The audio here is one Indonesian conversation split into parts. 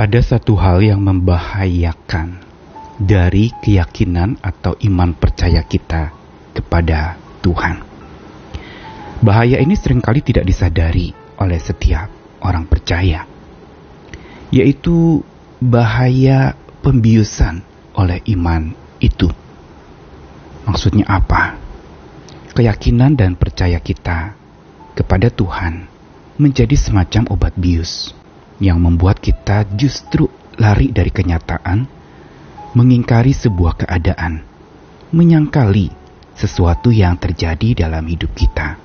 Ada satu hal yang membahayakan dari keyakinan atau iman percaya kita kepada Tuhan. Bahaya ini sering kali tidak disadari oleh setiap orang percaya, yaitu bahaya pembiusan oleh iman itu. Maksudnya apa? Keyakinan dan percaya kita kepada Tuhan menjadi semacam obat bius yang membuat kita justru lari dari kenyataan, mengingkari sebuah keadaan, menyangkali sesuatu yang terjadi dalam hidup kita,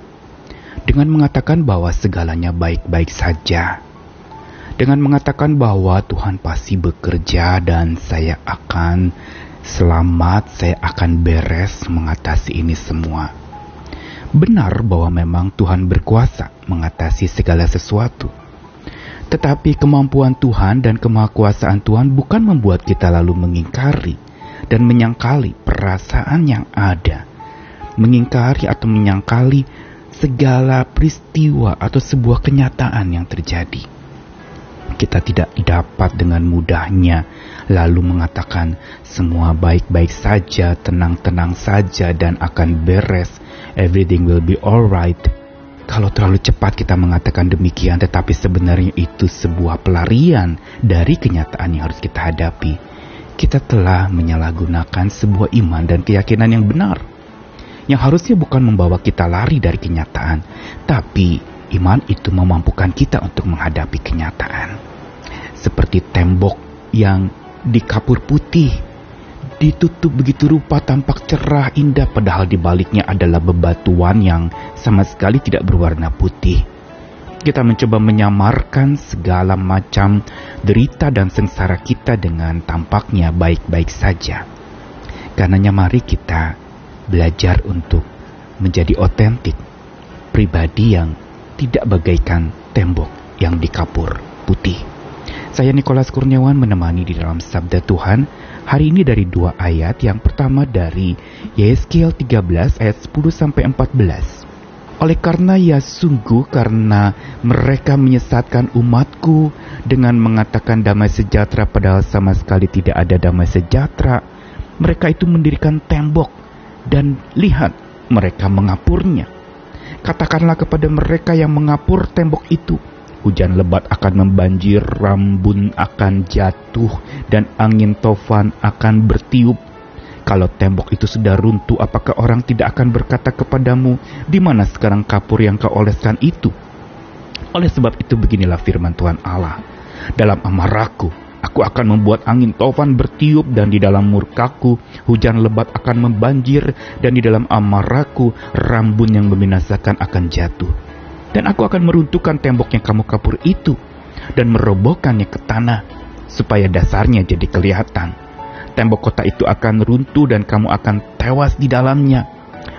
dengan mengatakan bahwa segalanya baik-baik saja, dengan mengatakan bahwa Tuhan pasti bekerja dan saya akan selamat, saya akan beres mengatasi ini semua. Benar bahwa memang Tuhan berkuasa mengatasi segala sesuatu. Tetapi kemampuan Tuhan dan kemahakuasaan Tuhan bukan membuat kita lalu mengingkari dan menyangkali perasaan yang ada. Mengingkari atau menyangkali segala peristiwa atau sebuah kenyataan yang terjadi. Kita tidak dapat dengan mudahnya lalu mengatakan semua baik-baik saja, tenang-tenang saja dan akan beres everything will be alright. Kalau terlalu cepat kita mengatakan demikian, tetapi sebenarnya itu sebuah pelarian dari kenyataan yang harus kita hadapi. Kita telah menyalahgunakan sebuah iman dan keyakinan yang benar. Yang harusnya bukan membawa kita lari dari kenyataan, tapi iman itu memampukan kita untuk menghadapi kenyataan. Seperti tembok yang dikapur putih ditutup begitu rupa tampak cerah indah padahal di baliknya adalah bebatuan yang sama sekali tidak berwarna putih. Kita mencoba menyamarkan segala macam derita dan sengsara kita dengan tampaknya baik-baik saja. Karenanya mari kita belajar untuk menjadi otentik, pribadi yang tidak bagaikan tembok yang dikapur putih. Saya Nikolas Kurniawan menemani di dalam Sabda Tuhan Hari ini dari dua ayat, yang pertama dari Yeskiel 13 ayat 10 sampai 14. Oleh karena ya sungguh karena mereka menyesatkan umatku dengan mengatakan damai sejahtera padahal sama sekali tidak ada damai sejahtera. Mereka itu mendirikan tembok dan lihat mereka mengapurnya. Katakanlah kepada mereka yang mengapur tembok itu, Hujan lebat akan membanjir, rambun akan jatuh, dan angin tofan akan bertiup. Kalau tembok itu sudah runtuh, apakah orang tidak akan berkata kepadamu, di mana sekarang kapur yang kau oleskan itu? Oleh sebab itu beginilah firman Tuhan Allah. Dalam amarahku, aku akan membuat angin tofan bertiup dan di dalam murkaku hujan lebat akan membanjir dan di dalam amarahku rambun yang membinasakan akan jatuh dan aku akan meruntuhkan tembok yang kamu kapur itu dan merobohkannya ke tanah supaya dasarnya jadi kelihatan. Tembok kota itu akan runtuh dan kamu akan tewas di dalamnya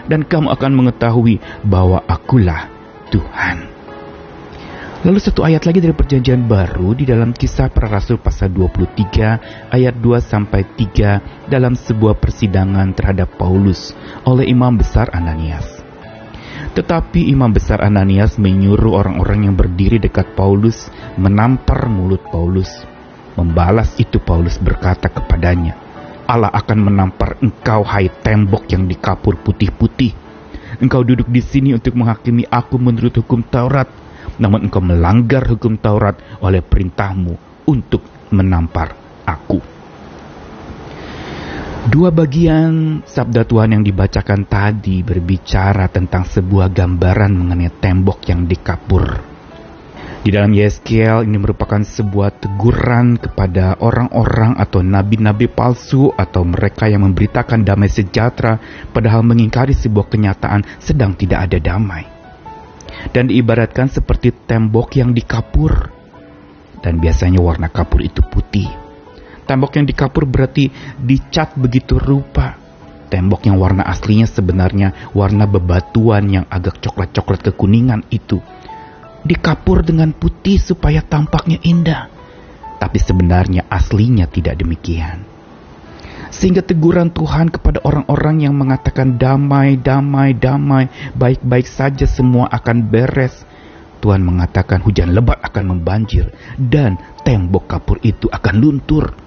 dan kamu akan mengetahui bahwa akulah Tuhan. Lalu satu ayat lagi dari perjanjian baru di dalam kisah para rasul pasal 23 ayat 2 sampai 3 dalam sebuah persidangan terhadap Paulus oleh imam besar Ananias. Tetapi imam besar Ananias menyuruh orang-orang yang berdiri dekat Paulus menampar mulut Paulus. Membalas itu Paulus berkata kepadanya, Allah akan menampar engkau hai tembok yang dikapur putih-putih. Engkau duduk di sini untuk menghakimi aku menurut hukum Taurat, namun engkau melanggar hukum Taurat oleh perintahmu untuk menampar aku. Dua bagian sabda Tuhan yang dibacakan tadi berbicara tentang sebuah gambaran mengenai tembok yang dikapur. Di dalam Yeskiel ini merupakan sebuah teguran kepada orang-orang atau nabi-nabi palsu atau mereka yang memberitakan damai sejahtera padahal mengingkari sebuah kenyataan sedang tidak ada damai. Dan diibaratkan seperti tembok yang dikapur. Dan biasanya warna kapur itu putih Tembok yang dikapur berarti dicat begitu rupa. Tembok yang warna aslinya sebenarnya warna bebatuan yang agak coklat-coklat kekuningan itu. Dikapur dengan putih supaya tampaknya indah. Tapi sebenarnya aslinya tidak demikian. Sehingga teguran Tuhan kepada orang-orang yang mengatakan damai, damai, damai, baik-baik saja semua akan beres. Tuhan mengatakan hujan lebat akan membanjir dan tembok kapur itu akan luntur.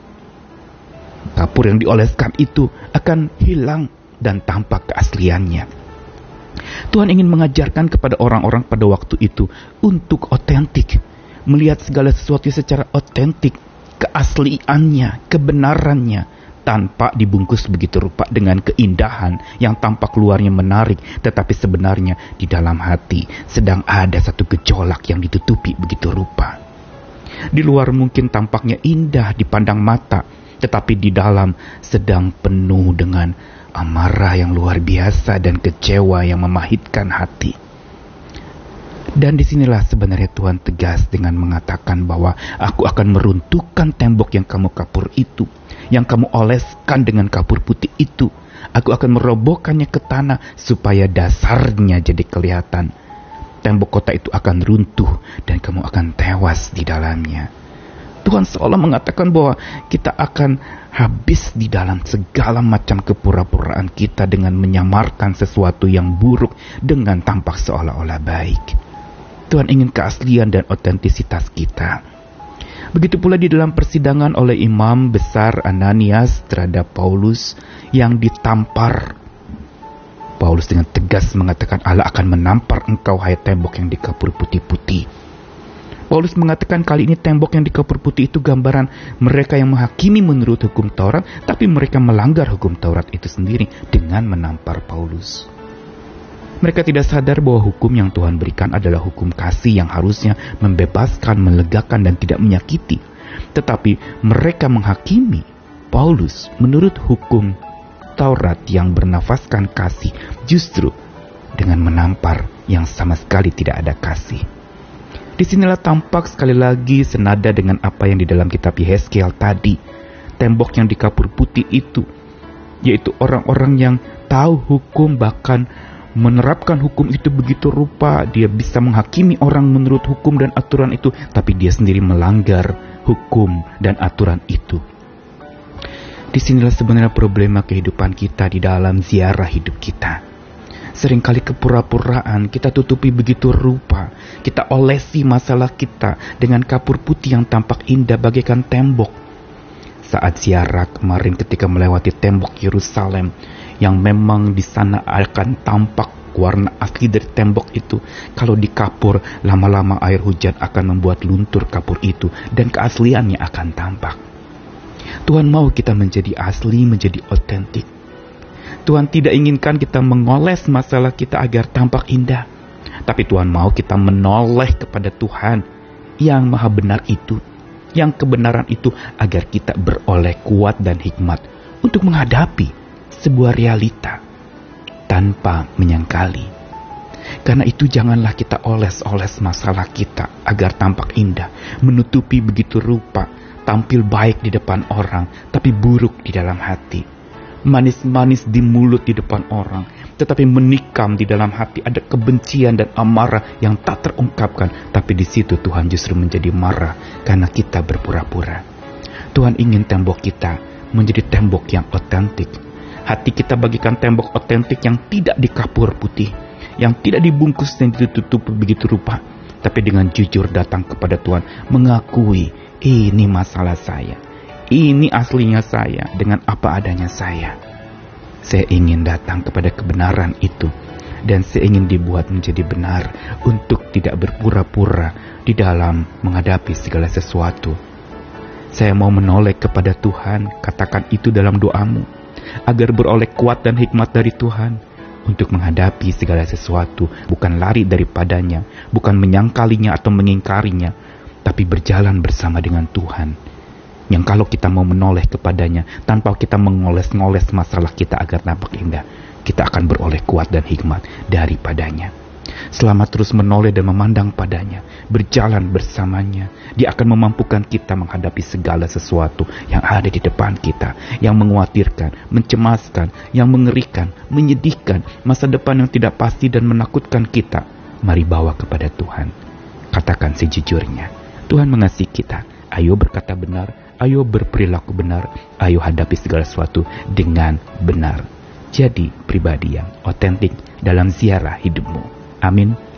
Kapur yang dioleskan itu akan hilang dan tampak keasliannya. Tuhan ingin mengajarkan kepada orang-orang pada waktu itu untuk otentik, melihat segala sesuatu secara otentik, keasliannya, kebenarannya, tanpa dibungkus begitu rupa dengan keindahan yang tampak luarnya menarik, tetapi sebenarnya di dalam hati sedang ada satu gejolak yang ditutupi begitu rupa. Di luar mungkin tampaknya indah dipandang mata, tetapi di dalam sedang penuh dengan amarah yang luar biasa dan kecewa yang memahitkan hati. Dan di sinilah sebenarnya Tuhan tegas dengan mengatakan bahwa aku akan meruntuhkan tembok yang kamu kapur itu yang kamu oleskan dengan kapur putih itu. Aku akan merobohkannya ke tanah supaya dasarnya jadi kelihatan. Tembok kota itu akan runtuh dan kamu akan tewas di dalamnya. Tuhan seolah mengatakan bahwa kita akan habis di dalam segala macam kepura-puraan kita dengan menyamarkan sesuatu yang buruk dengan tampak seolah-olah baik. Tuhan ingin keaslian dan otentisitas kita. Begitu pula di dalam persidangan oleh imam besar Ananias terhadap Paulus yang ditampar. Paulus dengan tegas mengatakan Allah akan menampar engkau hai tembok yang dikapur putih-putih. Paulus mengatakan kali ini tembok yang dikapur putih itu gambaran mereka yang menghakimi menurut hukum Taurat, tapi mereka melanggar hukum Taurat itu sendiri dengan menampar Paulus. Mereka tidak sadar bahwa hukum yang Tuhan berikan adalah hukum kasih yang harusnya membebaskan, melegakan, dan tidak menyakiti. Tetapi mereka menghakimi Paulus menurut hukum Taurat yang bernafaskan kasih justru dengan menampar yang sama sekali tidak ada kasih. Di sinilah tampak sekali lagi senada dengan apa yang di dalam kitab Yehezkiel tadi. Tembok yang dikapur putih itu, yaitu orang-orang yang tahu hukum bahkan menerapkan hukum itu begitu rupa, dia bisa menghakimi orang menurut hukum dan aturan itu, tapi dia sendiri melanggar hukum dan aturan itu. Di sinilah sebenarnya problema kehidupan kita di dalam ziarah hidup kita. Seringkali kepura-puraan kita tutupi begitu rupa. Kita olesi masalah kita dengan kapur putih yang tampak indah bagaikan tembok. Saat ziarah kemarin ketika melewati tembok Yerusalem, yang memang di sana akan tampak warna asli dari tembok itu. Kalau dikapur, lama-lama air hujan akan membuat luntur kapur itu dan keasliannya akan tampak. Tuhan mau kita menjadi asli, menjadi otentik. Tuhan tidak inginkan kita mengoles masalah kita agar tampak indah. Tapi Tuhan mau kita menoleh kepada Tuhan yang maha benar itu. Yang kebenaran itu agar kita beroleh kuat dan hikmat untuk menghadapi sebuah realita tanpa menyangkali. Karena itu janganlah kita oles-oles masalah kita agar tampak indah, menutupi begitu rupa, tampil baik di depan orang, tapi buruk di dalam hati. Manis-manis di mulut di depan orang, tetapi menikam di dalam hati. Ada kebencian dan amarah yang tak terungkapkan, tapi di situ Tuhan justru menjadi marah karena kita berpura-pura. Tuhan ingin tembok kita menjadi tembok yang otentik, Hati kita bagikan tembok otentik yang tidak dikapur putih, yang tidak dibungkus dan ditutup begitu rupa, tapi dengan jujur datang kepada Tuhan, mengakui ini masalah saya, ini aslinya saya dengan apa adanya saya. Saya ingin datang kepada kebenaran itu dan saya ingin dibuat menjadi benar untuk tidak berpura-pura di dalam menghadapi segala sesuatu. Saya mau menoleh kepada Tuhan, katakan itu dalam doamu agar beroleh kuat dan hikmat dari Tuhan untuk menghadapi segala sesuatu, bukan lari daripadanya, bukan menyangkalinya atau mengingkarinya, tapi berjalan bersama dengan Tuhan. Yang kalau kita mau menoleh kepadanya, tanpa kita mengoles-ngoles masalah kita agar nampak indah, kita akan beroleh kuat dan hikmat daripadanya. Selamat terus menoleh dan memandang padanya, berjalan bersamanya. Dia akan memampukan kita menghadapi segala sesuatu yang ada di depan kita, yang menguatirkan, mencemaskan, yang mengerikan, menyedihkan, masa depan yang tidak pasti dan menakutkan kita. Mari bawa kepada Tuhan. Katakan sejujurnya, Tuhan mengasihi kita. Ayo berkata benar, ayo berperilaku benar, ayo hadapi segala sesuatu dengan benar. Jadi pribadi yang otentik dalam ziarah hidupmu. Amin.